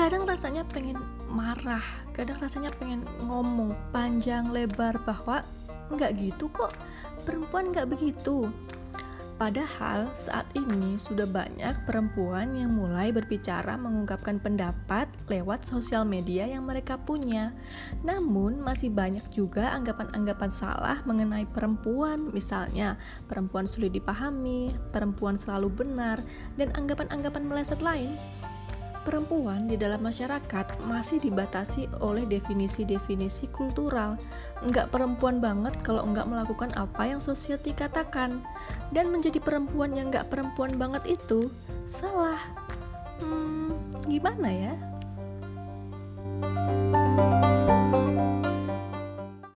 kadang rasanya pengen marah kadang rasanya pengen ngomong panjang lebar bahwa nggak gitu kok perempuan nggak begitu. Padahal saat ini sudah banyak perempuan yang mulai berbicara mengungkapkan pendapat lewat sosial media yang mereka punya. Namun masih banyak juga anggapan-anggapan salah mengenai perempuan, misalnya perempuan sulit dipahami, perempuan selalu benar, dan anggapan-anggapan meleset lain perempuan di dalam masyarakat masih dibatasi oleh definisi-definisi kultural. Enggak perempuan banget kalau enggak melakukan apa yang society katakan. Dan menjadi perempuan yang enggak perempuan banget itu salah. Hmm, gimana ya?